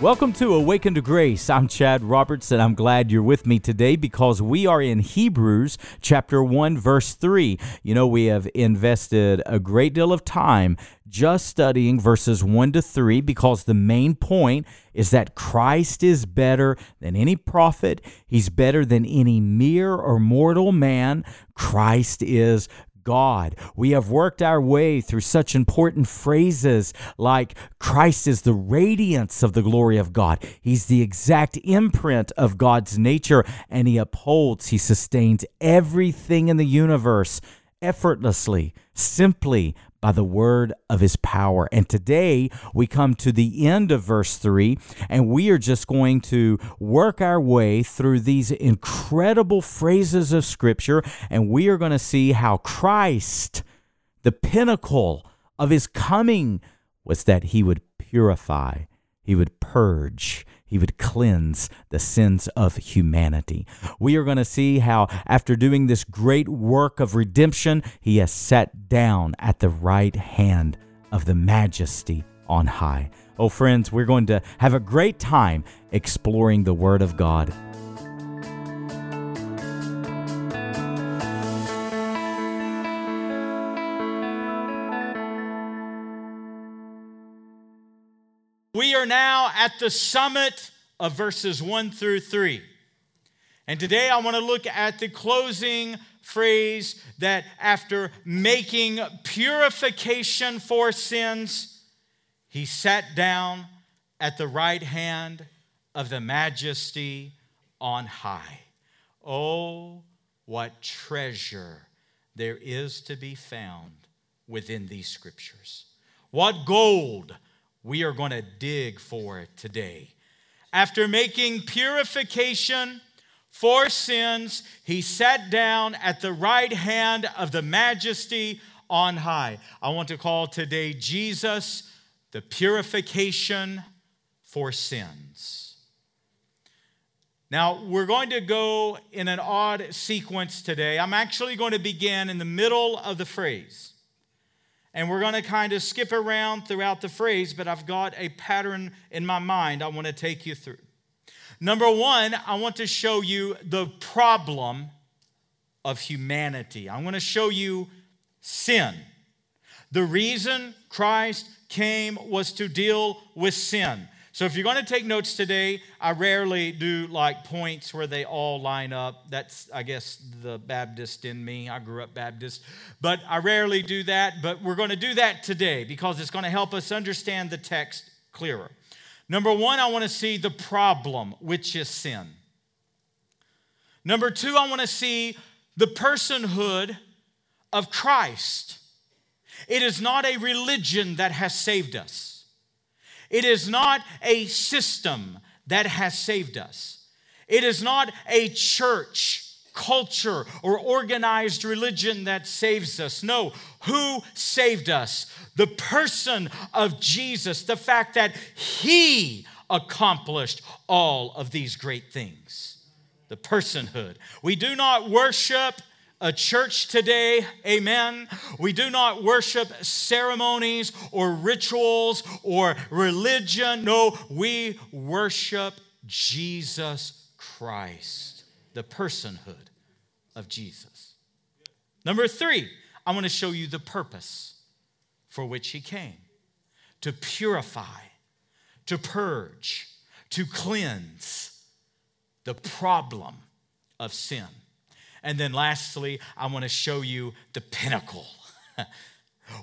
Welcome to Awaken to Grace. I'm Chad Roberts, and I'm glad you're with me today because we are in Hebrews chapter 1, verse 3. You know, we have invested a great deal of time just studying verses 1 to 3 because the main point is that Christ is better than any prophet, He's better than any mere or mortal man. Christ is God. We have worked our way through such important phrases like Christ is the radiance of the glory of God. He's the exact imprint of God's nature, and He upholds, He sustains everything in the universe effortlessly, simply by the word of his power. And today we come to the end of verse 3, and we are just going to work our way through these incredible phrases of Scripture, and we are going to see how Christ, the pinnacle of his coming, was that he would purify, he would purge, he would cleanse the sins of humanity. We are going to see how, after doing this great work of redemption, he has sat down at the right hand of the majesty on high. Oh, friends, we're going to have a great time exploring the Word of God. Are now at the summit of verses 1 through 3. And today I want to look at the closing phrase that after making purification for sins, he sat down at the right hand of the majesty on high. Oh, what treasure there is to be found within these scriptures. What gold we are going to dig for it today. After making purification for sins, he sat down at the right hand of the majesty on high. I want to call today Jesus the purification for sins. Now, we're going to go in an odd sequence today. I'm actually going to begin in the middle of the phrase. And we're going to kind of skip around throughout the phrase, but I've got a pattern in my mind I want to take you through. Number one, I want to show you the problem of humanity. I want to show you sin. The reason Christ came was to deal with sin. So if you're going to take notes today, I rarely do like points where they all line up. That's, I guess, the Baptist in me. I grew up Baptist. But I rarely do that. But we're going to do that today because it's going to help us understand the text clearer. Number one, I want to see the problem, which is sin. Number two, I want to see the personhood of Christ. It is not a religion that has saved us. It is not a system that has saved us. It is not a church, culture, or organized religion that saves us. No, who saved us? The person of Jesus, the fact that He accomplished all of these great things. The personhood. We do not worship a church today, amen. We do not worship ceremonies or rituals or religion. No, we worship Jesus Christ, the personhood of Jesus. Number three, I want to show you the purpose for which he came to purify, to purge, to cleanse the problem of sin. And then lastly, I want to show you the pinnacle.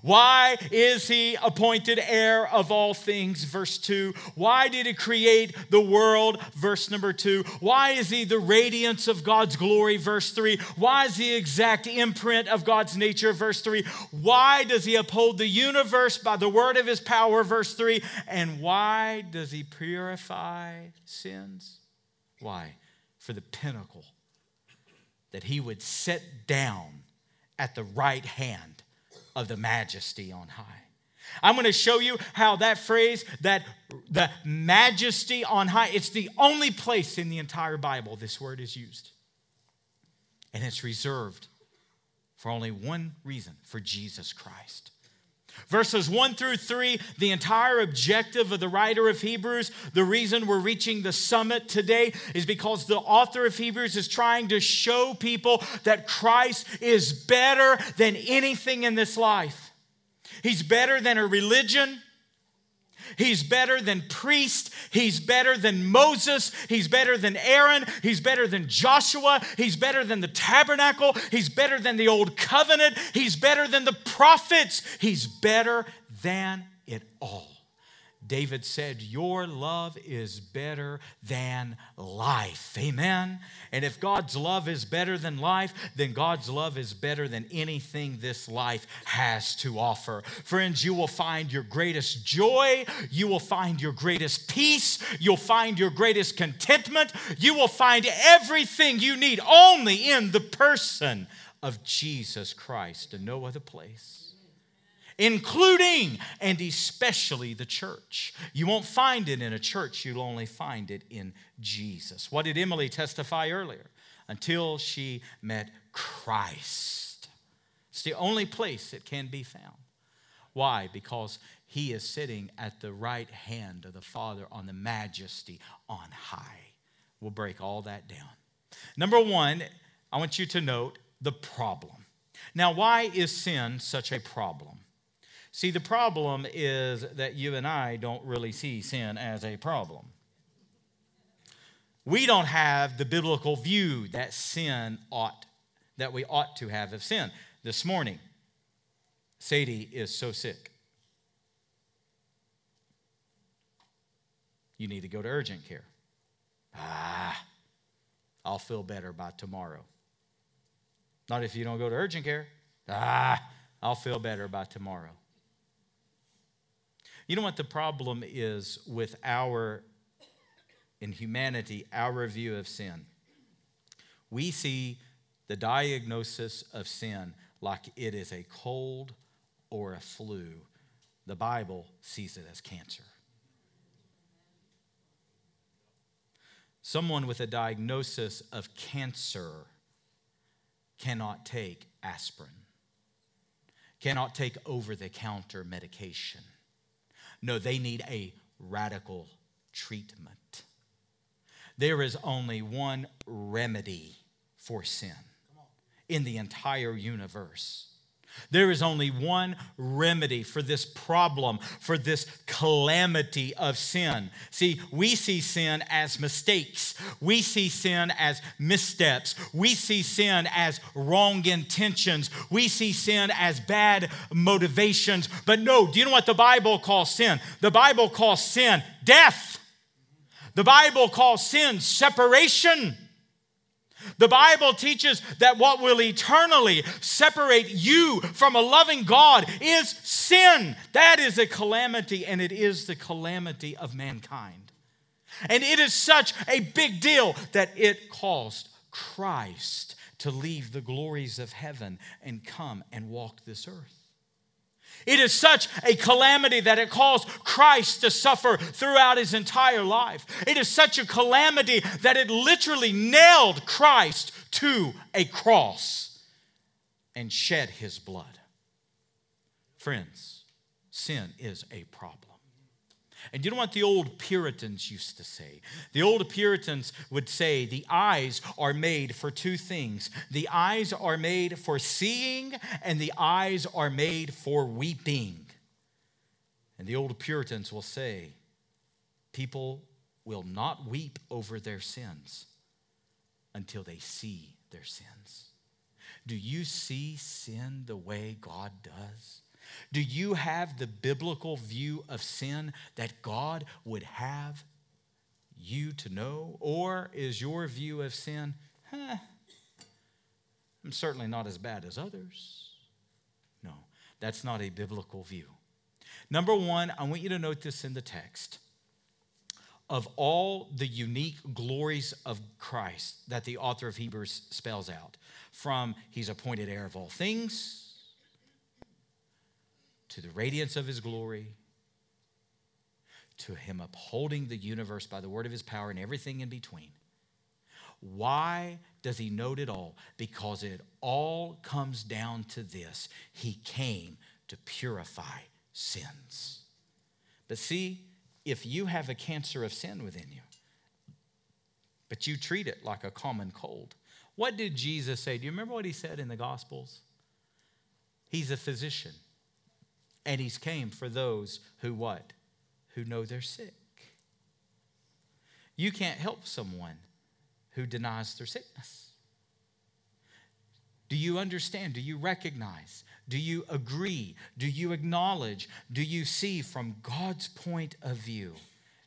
Why is he appointed heir of all things? Verse 2. Why did he create the world? Verse number 2. Why is he the radiance of God's glory? Verse 3. Why is he exact imprint of God's nature? Verse 3. Why does he uphold the universe by the word of his power? Verse 3. And why does he purify sins? Why? For the pinnacle that he would sit down at the right hand of the majesty on high. I'm going to show you how that phrase, that the majesty on high, it's the only place in the entire Bible this word is used. And it's reserved for only one reason for Jesus Christ. Verses 1 through 3, the entire objective of the writer of Hebrews, the reason we're reaching the summit today is because the author of Hebrews is trying to show people that Christ is better than anything in this life. He's better than a religion. He's better than priest. He's better than Moses. He's better than Aaron. He's better than Joshua. He's better than the tabernacle. He's better than the old covenant. He's better than the prophets. He's better than it all. David said, Your love is better than life. Amen. And if God's love is better than life, then God's love is better than anything this life has to offer. Friends, you will find your greatest joy. You will find your greatest peace. You'll find your greatest contentment. You will find everything you need only in the person of Jesus Christ and no other place including and especially the church. You won't find it in a church, you'll only find it in Jesus. What did Emily testify earlier? Until she met Christ. It's the only place it can be found. Why? Because he is sitting at the right hand of the Father on the majesty on high. We'll break all that down. Number one, I want you to note the problem. Now, why is sin such a problem? See, the problem is that you and I don't really see sin as a problem. We don't have the biblical view that sin ought, that we ought to have of sin. This morning, Sadie is so sick. You need to go to urgent care. Ah, I'll feel better by tomorrow. Not if you don't go to urgent care. Ah, I'll feel better by tomorrow. You know what the problem is with our, in humanity, our view of sin? We see the diagnosis of sin like it is a cold or a flu. The Bible sees it as cancer. Someone with a diagnosis of cancer cannot take aspirin, cannot take over the counter medication no, they need a radical treatment. There is only one remedy for sin in the entire universe. There is only one remedy for this problem, for this calamity of sin. See, we see sin as mistakes. We see sin as missteps. We see sin as wrong intentions. We see sin as bad motivations. But no, do you know what the Bible calls sin? The Bible calls sin death. The Bible calls sin separation. The Bible teaches that what will eternally separate you from a loving God is sin. That is a calamity, and it is the calamity of mankind. And it is such a big deal that it caused Christ to leave the glories of heaven and come and walk this earth. It is such a calamity that it caused Christ to suffer throughout his entire life. It is such a calamity that it literally nailed Christ to a cross and shed his blood. Friends, sin is a problem. And you know what the old Puritans used to say? The old Puritans would say the eyes are made for two things the eyes are made for seeing, and the eyes are made for weeping. And the old Puritans will say, people will not weep over their sins until they see their sins. Do you see sin the way God does? Do you have the biblical view of sin that God would have you to know? Or is your view of sin, huh, I'm certainly not as bad as others? No, that's not a biblical view. Number one, I want you to note this in the text. Of all the unique glories of Christ that the author of Hebrews spells out, from he's appointed heir of all things, to the radiance of his glory, to him upholding the universe by the word of his power and everything in between. Why does he note it all? Because it all comes down to this He came to purify sins. But see, if you have a cancer of sin within you, but you treat it like a common cold, what did Jesus say? Do you remember what he said in the Gospels? He's a physician. And he's came for those who what? Who know they're sick. You can't help someone who denies their sickness. Do you understand? Do you recognize? Do you agree? Do you acknowledge? Do you see from God's point of view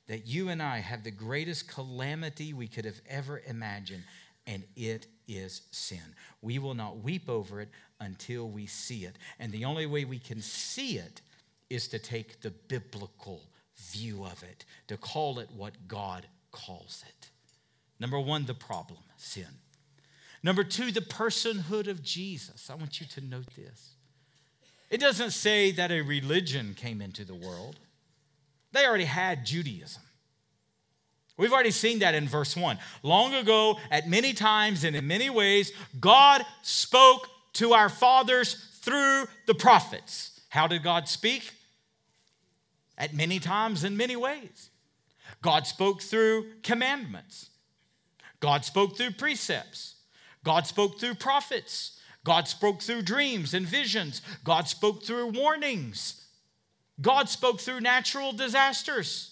that you and I have the greatest calamity we could have ever imagined, and it is sin? We will not weep over it until we see it. And the only way we can see it is to take the biblical view of it, to call it what God calls it. Number one, the problem sin. Number two, the personhood of Jesus. I want you to note this. It doesn't say that a religion came into the world, they already had Judaism. We've already seen that in verse 1. Long ago, at many times and in many ways, God spoke to our fathers through the prophets. How did God speak? At many times in many ways. God spoke through commandments. God spoke through precepts. God spoke through prophets. God spoke through dreams and visions. God spoke through warnings. God spoke through natural disasters.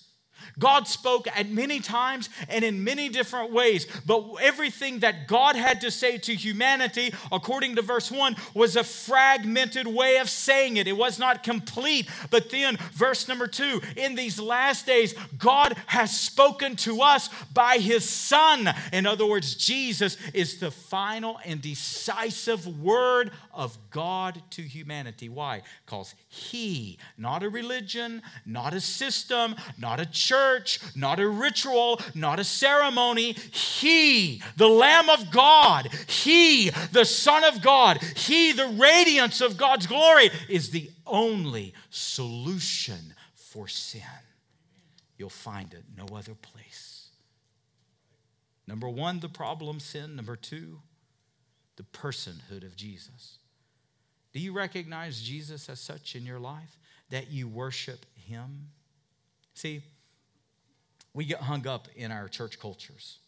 God spoke at many times and in many different ways, but everything that God had to say to humanity, according to verse 1, was a fragmented way of saying it. It was not complete. But then, verse number 2, in these last days, God has spoken to us by his Son. In other words, Jesus is the final and decisive word of God to humanity. Why? Because he, not a religion, not a system, not a church, not a ritual, not a ceremony. He, the Lamb of God, He, the Son of God, He, the radiance of God's glory, is the only solution for sin. You'll find it no other place. Number one, the problem sin. Number two, the personhood of Jesus. Do you recognize Jesus as such in your life? That you worship Him? See, we get hung up in our church cultures.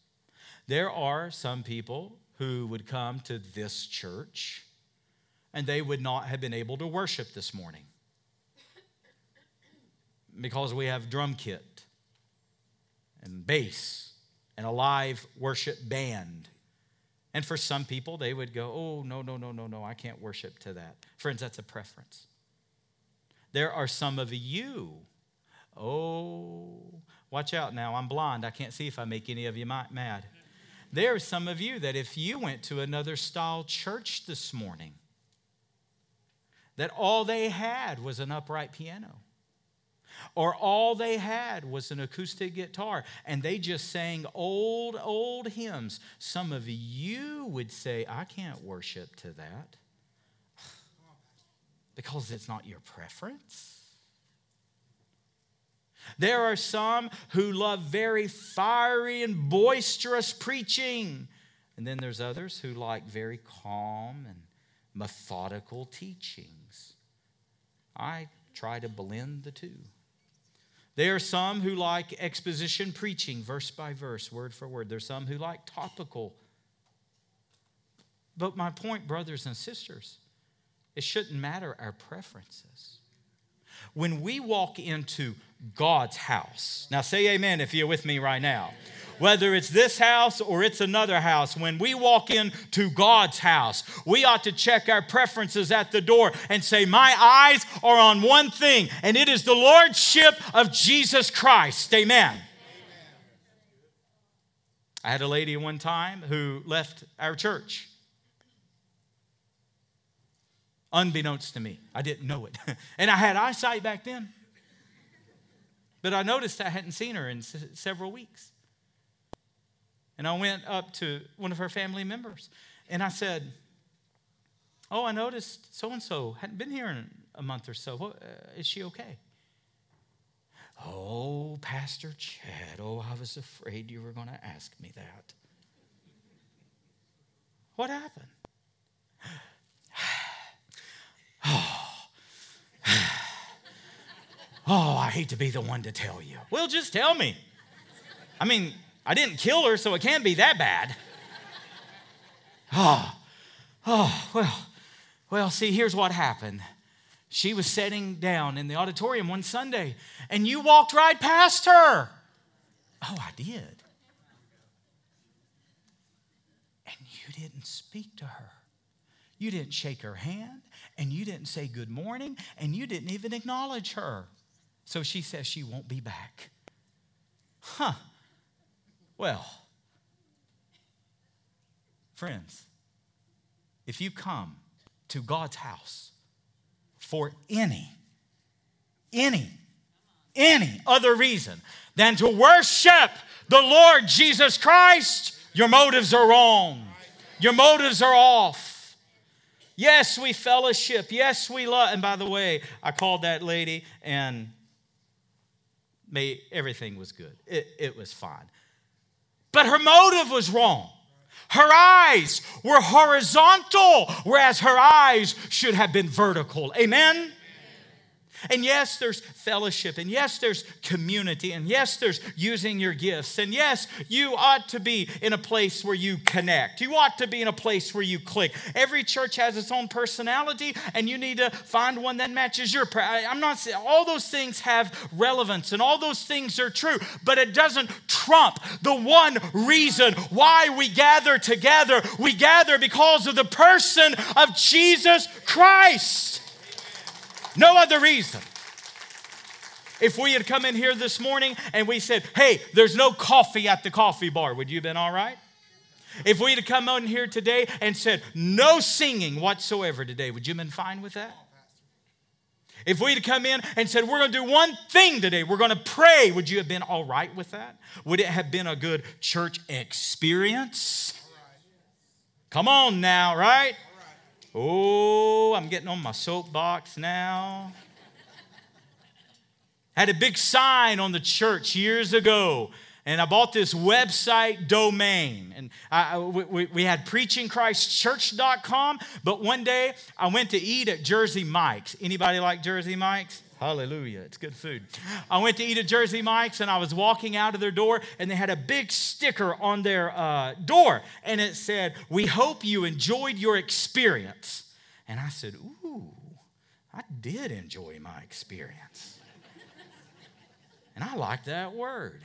There are some people who would come to this church and they would not have been able to worship this morning because we have drum kit and bass and a live worship band. And for some people, they would go, Oh, no, no, no, no, no, I can't worship to that. Friends, that's a preference. There are some of you, oh, Watch out now, I'm blind. I can't see if I make any of you mad. There are some of you that if you went to another style church this morning, that all they had was an upright piano, or all they had was an acoustic guitar, and they just sang old, old hymns. Some of you would say, I can't worship to that because it's not your preference. There are some who love very fiery and boisterous preaching. And then there's others who like very calm and methodical teachings. I try to blend the two. There are some who like exposition preaching, verse by verse, word for word. There's some who like topical. But my point, brothers and sisters, it shouldn't matter our preferences. When we walk into God's house. Now, say amen if you're with me right now. Whether it's this house or it's another house, when we walk into God's house, we ought to check our preferences at the door and say, My eyes are on one thing, and it is the Lordship of Jesus Christ. Amen. I had a lady one time who left our church. Unbeknownst to me, I didn't know it. and I had eyesight back then. But I noticed I hadn't seen her in several weeks. And I went up to one of her family members and I said, Oh, I noticed so and so hadn't been here in a month or so. What, uh, is she okay? Oh, Pastor Chad, oh, I was afraid you were going to ask me that. What happened? oh, Oh, I hate to be the one to tell you. Well, just tell me. I mean, I didn't kill her, so it can't be that bad. Oh, oh, well, well, see, here's what happened. She was sitting down in the auditorium one Sunday, and you walked right past her. Oh, I did. And you didn't speak to her. You didn't shake her hand, and you didn't say good morning, and you didn't even acknowledge her. So she says she won't be back. Huh. Well, friends, if you come to God's house for any, any, any other reason than to worship the Lord Jesus Christ, your motives are wrong. Your motives are off. Yes, we fellowship. Yes, we love. And by the way, I called that lady and made everything was good. It, it was fine. But her motive was wrong. Her eyes were horizontal, whereas her eyes should have been vertical. Amen? And yes, there's fellowship. And yes, there's community. And yes, there's using your gifts. And yes, you ought to be in a place where you connect. You ought to be in a place where you click. Every church has its own personality, and you need to find one that matches your. I'm not saying all those things have relevance and all those things are true, but it doesn't trump the one reason why we gather together. We gather because of the person of Jesus Christ. No other reason. If we had come in here this morning and we said, hey, there's no coffee at the coffee bar, would you have been all right? If we had come in here today and said, no singing whatsoever today, would you have been fine with that? If we had come in and said, we're going to do one thing today, we're going to pray, would you have been all right with that? Would it have been a good church experience? Come on now, right? Oh, I'm getting on my soapbox now. Had a big sign on the church years ago, and I bought this website domain. And I, we, we had preachingchristchurch.com, but one day I went to eat at Jersey Mike's. Anybody like Jersey Mike's? Hallelujah. It's good food. I went to eat at Jersey Mike's and I was walking out of their door and they had a big sticker on their uh, door and it said, We hope you enjoyed your experience. And I said, Ooh, I did enjoy my experience. and I like that word.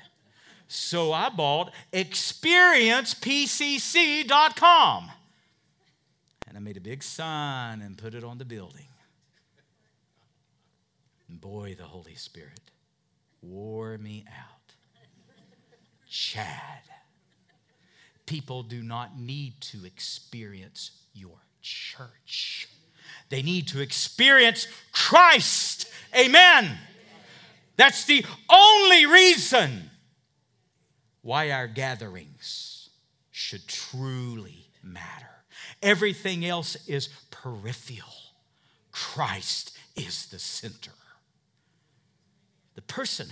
So I bought experiencepcc.com. And I made a big sign and put it on the building. And boy, the Holy Spirit wore me out. Chad, people do not need to experience your church, they need to experience Christ. Amen. That's the only reason why our gatherings should truly matter. Everything else is peripheral. Christ is the center personhood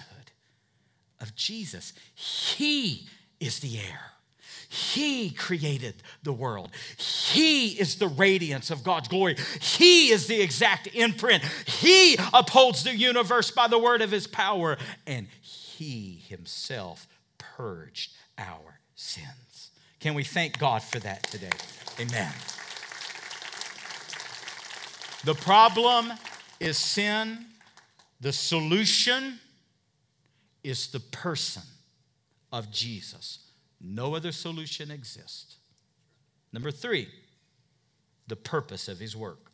of Jesus. He is the heir. He created the world. He is the radiance of God's glory. He is the exact imprint. He upholds the universe by the word of his power. And he himself purged our sins. Can we thank God for that today? Amen. The problem is sin the solution is the person of Jesus. No other solution exists. Number three, the purpose of his work.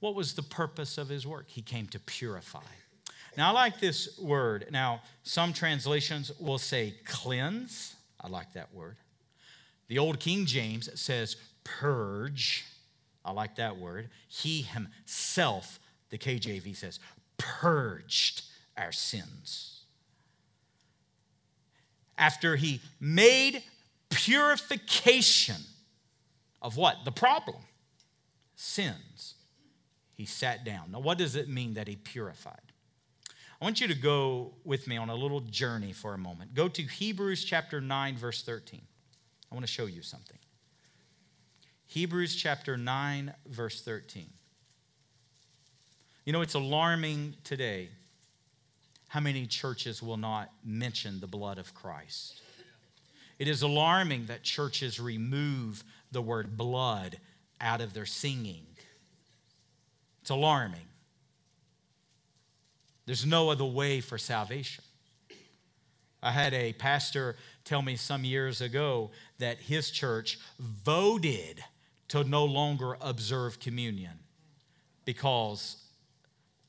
What was the purpose of his work? He came to purify. Now, I like this word. Now, some translations will say cleanse. I like that word. The Old King James says purge. I like that word. He himself, the KJV says, purged our sins. After he made purification of what? The problem sins. He sat down. Now, what does it mean that he purified? I want you to go with me on a little journey for a moment. Go to Hebrews chapter 9, verse 13. I want to show you something. Hebrews chapter 9, verse 13. You know, it's alarming today how many churches will not mention the blood of Christ? It is alarming that churches remove the word blood out of their singing. It's alarming. There's no other way for salvation. I had a pastor tell me some years ago that his church voted to no longer observe communion because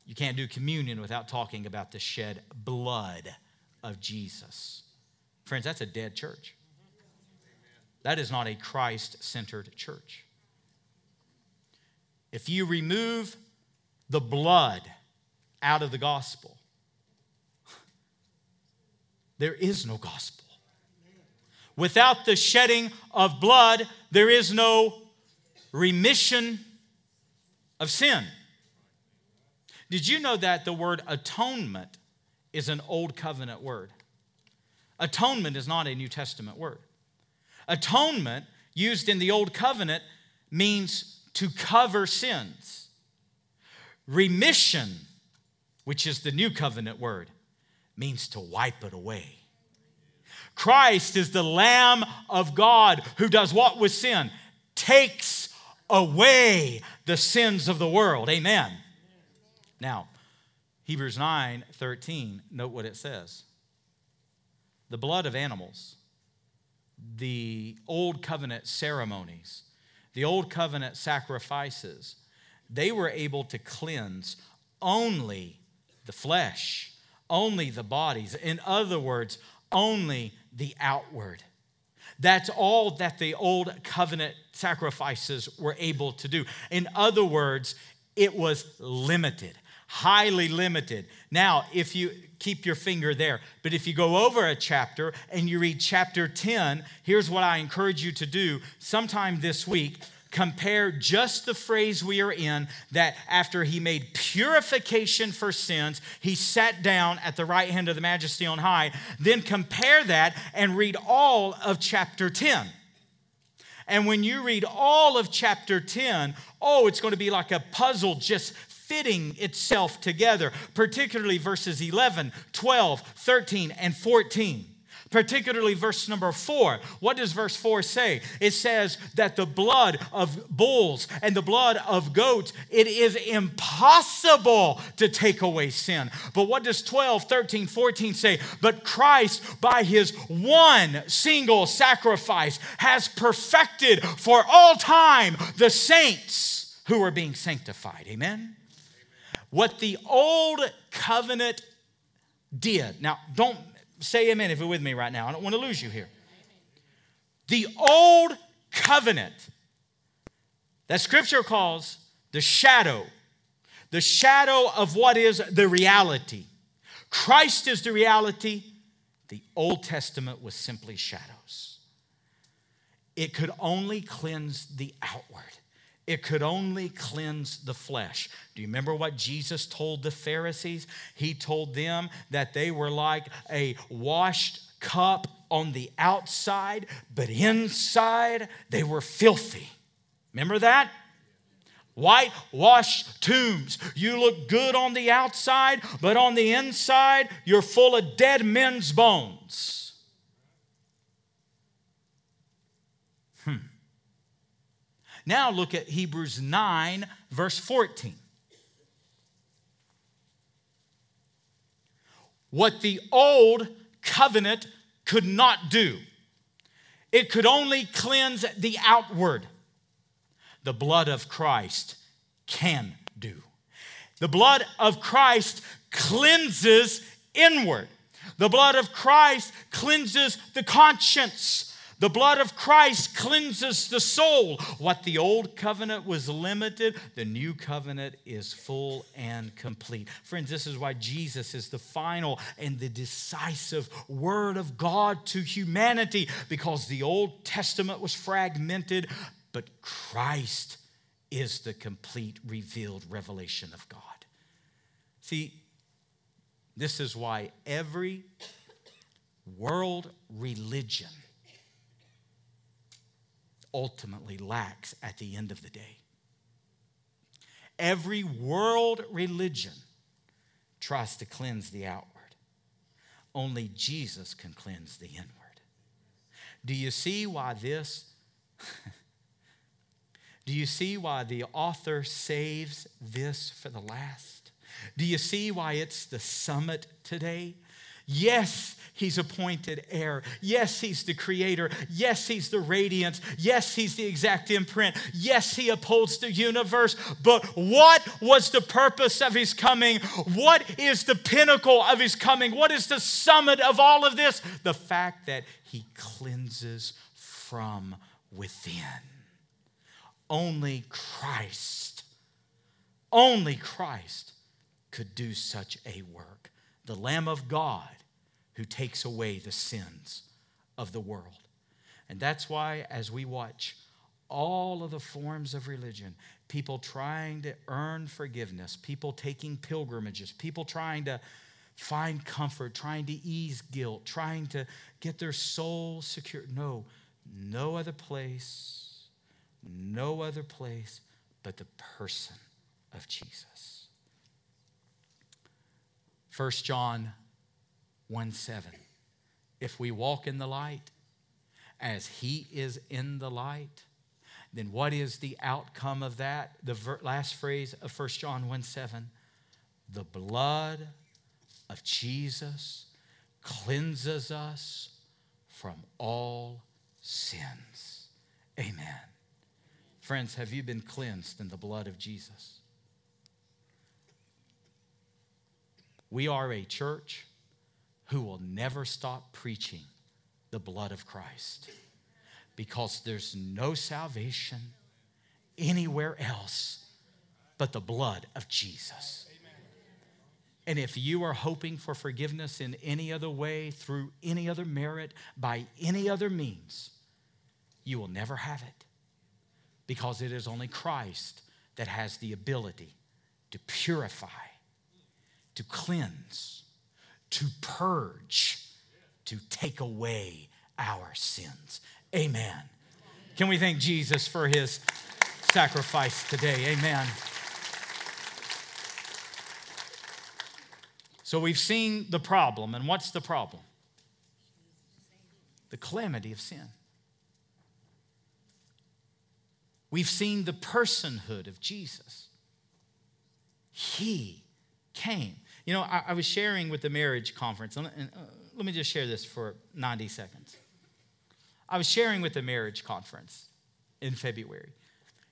you can't do communion without talking about the shed blood of Jesus. Friends, that's a dead church. That is not a Christ centered church. If you remove the blood out of the gospel, there is no gospel. Without the shedding of blood, there is no remission of sin. Did you know that the word atonement is an old covenant word? Atonement is not a New Testament word. Atonement, used in the Old Covenant, means to cover sins. Remission, which is the New Covenant word, means to wipe it away. Christ is the Lamb of God who does what with sin? Takes away the sins of the world. Amen. Now, Hebrews 9 13, note what it says. The blood of animals the old covenant ceremonies, the old covenant sacrifices, they were able to cleanse only the flesh, only the bodies. In other words, only the outward. That's all that the old covenant sacrifices were able to do. In other words, it was limited, highly limited. Now, if you keep your finger there. But if you go over a chapter and you read chapter 10, here's what I encourage you to do sometime this week. Compare just the phrase we are in that after he made purification for sins, he sat down at the right hand of the majesty on high. Then compare that and read all of chapter 10. And when you read all of chapter 10, oh, it's going to be like a puzzle just fitting itself together, particularly verses 11, 12, 13, and 14 particularly verse number four. What does verse four say? It says that the blood of bulls and the blood of goats, it is impossible to take away sin. But what does 12, 13, 14 say? But Christ, by his one single sacrifice, has perfected for all time the saints who are being sanctified. Amen? What the old covenant did. Now, don't say amen if you're with me right now. I don't want to lose you here. The old covenant that scripture calls the shadow, the shadow of what is the reality. Christ is the reality. The Old Testament was simply shadows. It could only cleanse the outward it could only cleanse the flesh. Do you remember what Jesus told the Pharisees? He told them that they were like a washed cup on the outside, but inside they were filthy. Remember that? Whitewashed tombs. You look good on the outside, but on the inside, you're full of dead men's bones. Now look at Hebrews 9, verse 14. What the old covenant could not do, it could only cleanse the outward. The blood of Christ can do. The blood of Christ cleanses inward. The blood of Christ cleanses the conscience. The blood of Christ cleanses the soul. What the old covenant was limited, the new covenant is full and complete. Friends, this is why Jesus is the final and the decisive word of God to humanity because the Old Testament was fragmented, but Christ is the complete revealed revelation of God. See, this is why every world religion ultimately lacks at the end of the day. Every world religion tries to cleanse the outward. Only Jesus can cleanse the inward. Do you see why this? Do you see why the author saves this for the last? Do you see why it's the summit today? Yes, he's appointed heir. Yes, he's the creator. Yes, he's the radiance. Yes, he's the exact imprint. Yes, he upholds the universe. But what was the purpose of his coming? What is the pinnacle of his coming? What is the summit of all of this? The fact that he cleanses from within. Only Christ, only Christ could do such a work. The Lamb of God who takes away the sins of the world. And that's why, as we watch all of the forms of religion, people trying to earn forgiveness, people taking pilgrimages, people trying to find comfort, trying to ease guilt, trying to get their soul secure. No, no other place, no other place but the person of Jesus. 1 John 1 7. If we walk in the light as he is in the light, then what is the outcome of that? The ver- last phrase of 1 John 1 7. The blood of Jesus cleanses us from all sins. Amen. Friends, have you been cleansed in the blood of Jesus? We are a church who will never stop preaching the blood of Christ because there's no salvation anywhere else but the blood of Jesus. And if you are hoping for forgiveness in any other way, through any other merit, by any other means, you will never have it because it is only Christ that has the ability to purify, to cleanse, to purge, to take away our sins. Amen. Can we thank Jesus for his sacrifice today? Amen. So we've seen the problem, and what's the problem? The calamity of sin. We've seen the personhood of Jesus. He came. You know, I, I was sharing with the marriage conference, and, and uh, let me just share this for 90 seconds. I was sharing with the marriage conference in February.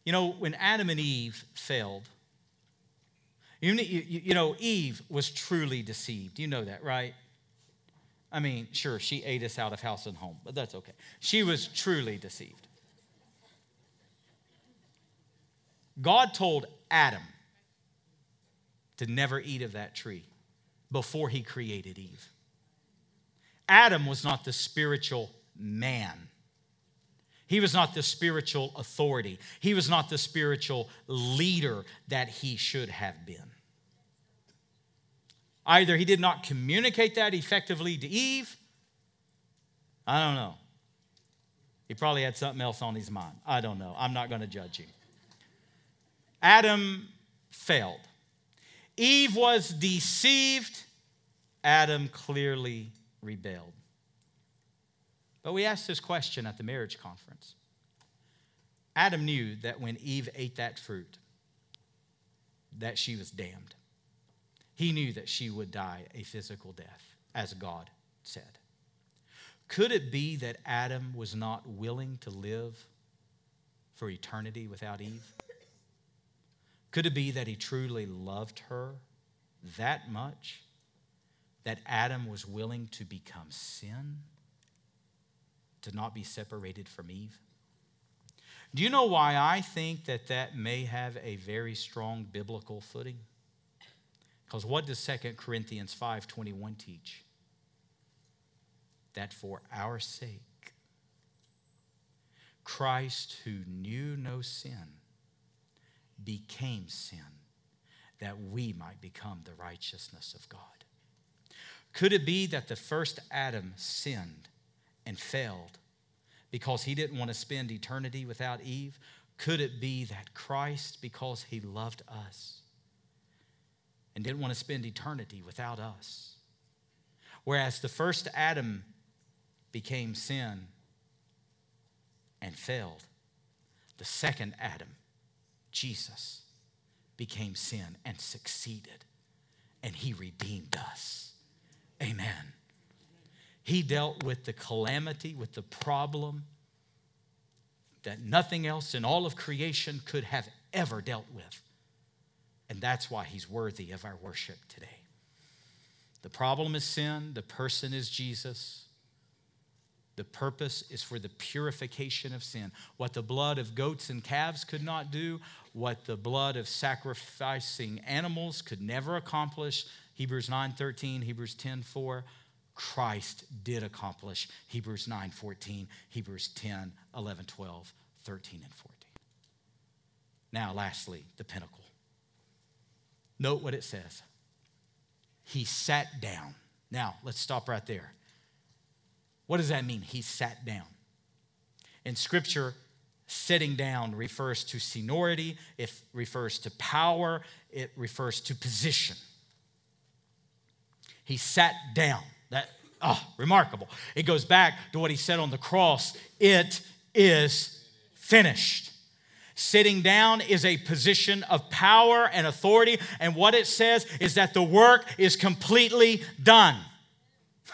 You know, when Adam and Eve failed, you, you, you know, Eve was truly deceived. You know that, right? I mean, sure, she ate us out of house and home, but that's okay. She was truly deceived. God told Adam, to never eat of that tree before he created Eve. Adam was not the spiritual man. He was not the spiritual authority. He was not the spiritual leader that he should have been. Either he did not communicate that effectively to Eve. I don't know. He probably had something else on his mind. I don't know. I'm not going to judge him. Adam failed. Eve was deceived, Adam clearly rebelled. But we asked this question at the marriage conference. Adam knew that when Eve ate that fruit, that she was damned. He knew that she would die a physical death, as God said. Could it be that Adam was not willing to live for eternity without Eve? Could it be that he truly loved her that much that Adam was willing to become sin, to not be separated from Eve? Do you know why I think that that may have a very strong biblical footing? Because what does 2 Corinthians 5:21 teach? That for our sake Christ who knew no sin became sin that we might become the righteousness of God. Could it be that the first Adam sinned and failed because he didn't want to spend eternity without Eve? Could it be that Christ, because he loved us and didn't want to spend eternity without us, Whereas the first Adam became sin and failed, the second Adam, Jesus, became sin and succeeded, and he redeemed us. Amen. He dealt with the calamity, with the problem that nothing else in all of creation could have ever dealt with. And that's why he's worthy of our worship today. The problem is sin, the person is Jesus. The purpose is for the purification of sin. What the blood of goats and calves could not do, what the blood of sacrificing animals could never accomplish, Hebrews 9:13, Hebrews 10:4, Christ did accomplish. Hebrews 9:14, Hebrews 10, 11, 12, 13 and 14. Now, lastly, the pinnacle. Note what it says. He sat down. Now, let's stop right there. What does that mean? He sat down. In Scripture, sitting down refers to seniority, it refers to power, it refers to position. He sat down. That oh, remarkable. It goes back to what he said on the cross. It is finished. Sitting down is a position of power and authority, and what it says is that the work is completely done.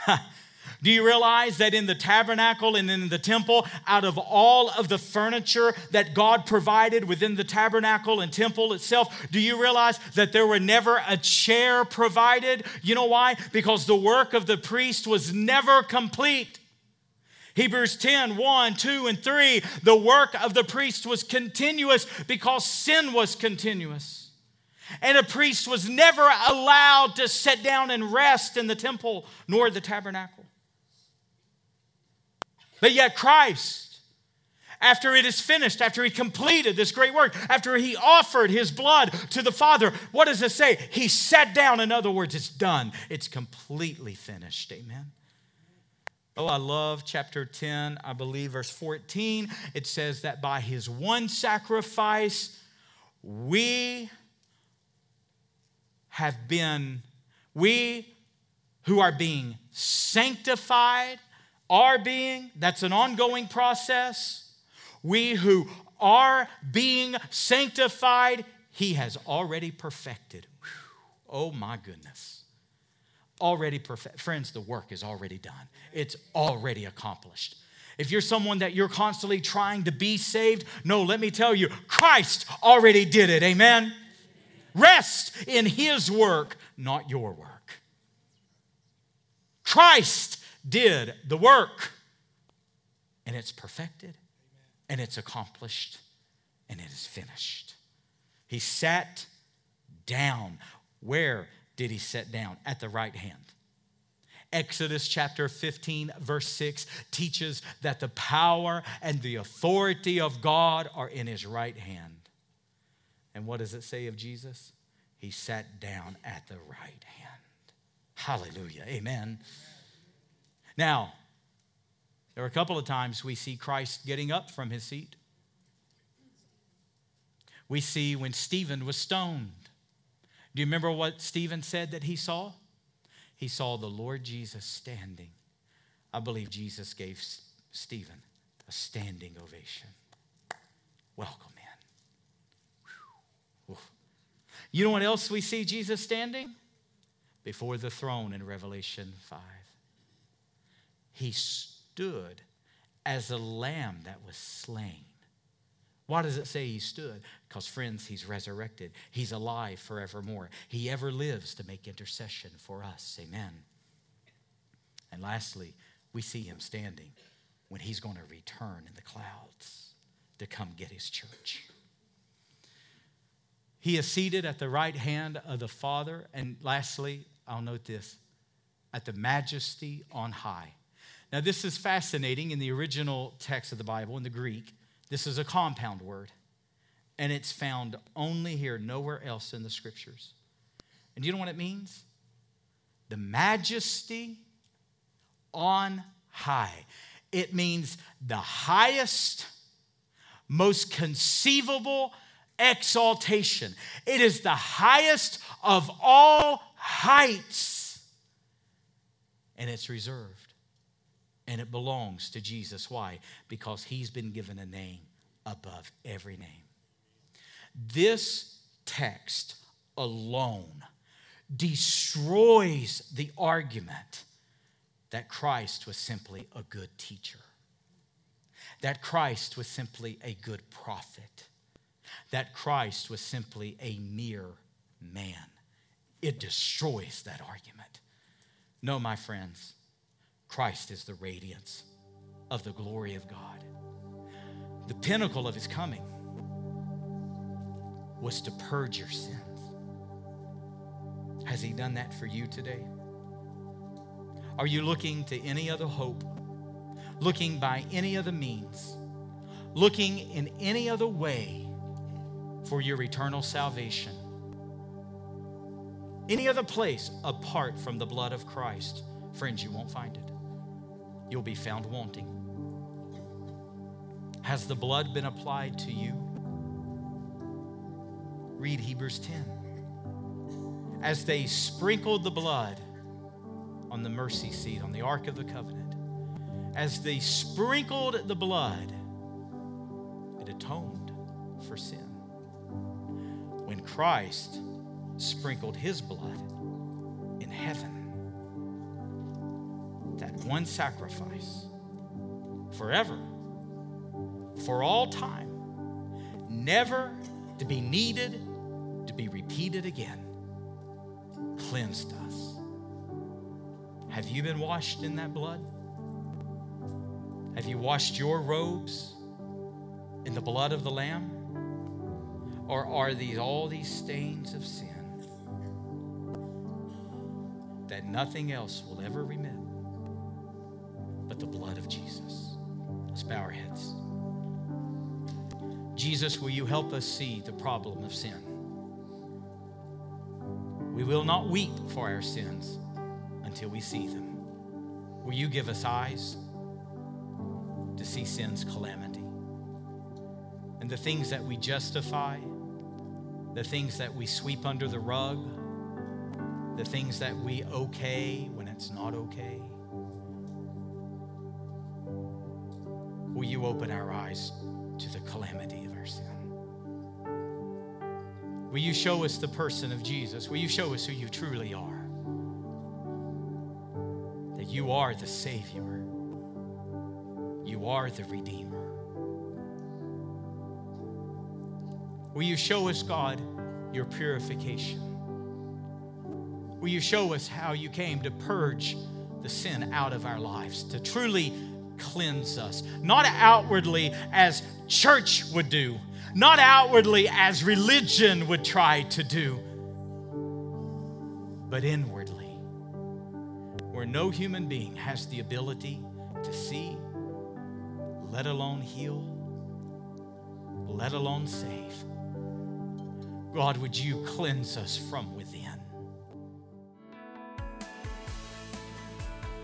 Do you realize that in the tabernacle and in the temple, out of all of the furniture that God provided within the tabernacle and temple itself, do you realize that there were never a chair provided? You know why? Because the work of the priest was never complete. Hebrews 10 1, 2, and 3, the work of the priest was continuous because sin was continuous. And a priest was never allowed to sit down and rest in the temple nor the tabernacle. But yet, Christ, after it is finished, after he completed this great work, after he offered his blood to the Father, what does it say? He sat down. In other words, it's done, it's completely finished. Amen. Oh, I love chapter 10, I believe, verse 14. It says that by his one sacrifice, we have been, we who are being sanctified are being, that's an ongoing process. We who are being sanctified, He has already perfected. Whew. Oh my goodness. Already perfect. Friends, the work is already done, it's already accomplished. If you're someone that you're constantly trying to be saved, no, let me tell you, Christ already did it. Amen. Rest in His work, not your work. Christ did the work. And it's perfected, and it's accomplished, and it is finished. He sat down. Where did he sit down? At the right hand. Exodus chapter 15, verse 6 teaches that the power and the authority of God are in his right hand. And what does it say of Jesus? He sat down at the right hand. Hallelujah. Amen. Now, there are a couple of times we see Christ getting up from his seat. We see when Stephen was stoned. Do you remember what Stephen said that he saw? He saw the Lord Jesus standing. I believe Jesus gave Stephen a standing ovation. Welcome in. You know what else we see Jesus standing? Before the throne in Revelation 5 he stood as a lamb that was slain. Why does it say he stood? Because, friends, he's resurrected. He's alive forevermore. He ever lives to make intercession for us. Amen. And lastly, we see him standing when he's going to return in the clouds to come get his church. He is seated at the right hand of the Father. And lastly, I'll note this at the majesty on high. Now, this is fascinating in the original text of the Bible, in the Greek. This is a compound word, and it's found only here, nowhere else in the scriptures. And you know what it means? The majesty on high. It means the highest, most conceivable exaltation. It is the highest of all heights and it's reserved. And it belongs to Jesus. Why? Because he's been given a name above every name. This text alone destroys the argument that Christ was simply a good teacher, that Christ was simply a good prophet, that Christ was simply a mere man. It destroys that argument. No, my friends, Christ is the radiance of the glory of God. The pinnacle of his coming was to purge your sins. Has he done that for you today? Are you looking to any other hope? Looking by any other means? Looking in any other way for your eternal salvation? Any other place apart from the blood of Christ? Friends, you won't find it. You'll be found wanting. Has the blood been applied to you? Read Hebrews 10. As they sprinkled the blood, on the mercy seat, on the Ark of the Covenant. As they sprinkled the blood, it atoned for sin. When Christ sprinkled his blood in heaven, one sacrifice forever, for all time, never to be needed to be repeated again, cleansed us have you been washed in that blood? Have you washed your robes in the blood of the Lamb? Or are these all these stains of sin that nothing else will ever remit the blood of Jesus? Let's bow our heads. Jesus, will you help us see the problem of sin? We will not weep for our sins until we see them. Will you give us eyes to see sin's calamity? And the things that we justify, the things that we sweep under the rug, the things that we okay when it's not okay. You open our eyes to the calamity of our sin? Will you show us the person of Jesus? Will you show us who you truly are? That you are the Savior. You are the Redeemer. Will you show us, God, your purification? Will you show us how you came to purge the sin out of our lives, to truly cleanse us? Not outwardly as church would do, not outwardly as religion would try to do, but inwardly where no human being has the ability to see, let alone heal, let alone save. God, would you cleanse us from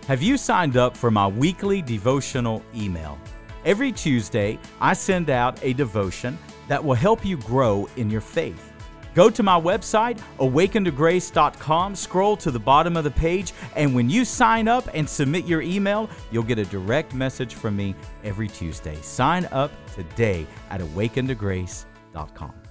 Have you signed up for my weekly devotional email? Every Tuesday, I send out a devotion that will help you grow in your faith. Go to my website, awakentograce.com, scroll to the bottom of the page, and when you sign up and submit your email, you'll get a direct message from me every Tuesday. Sign up today at awakentograce.com.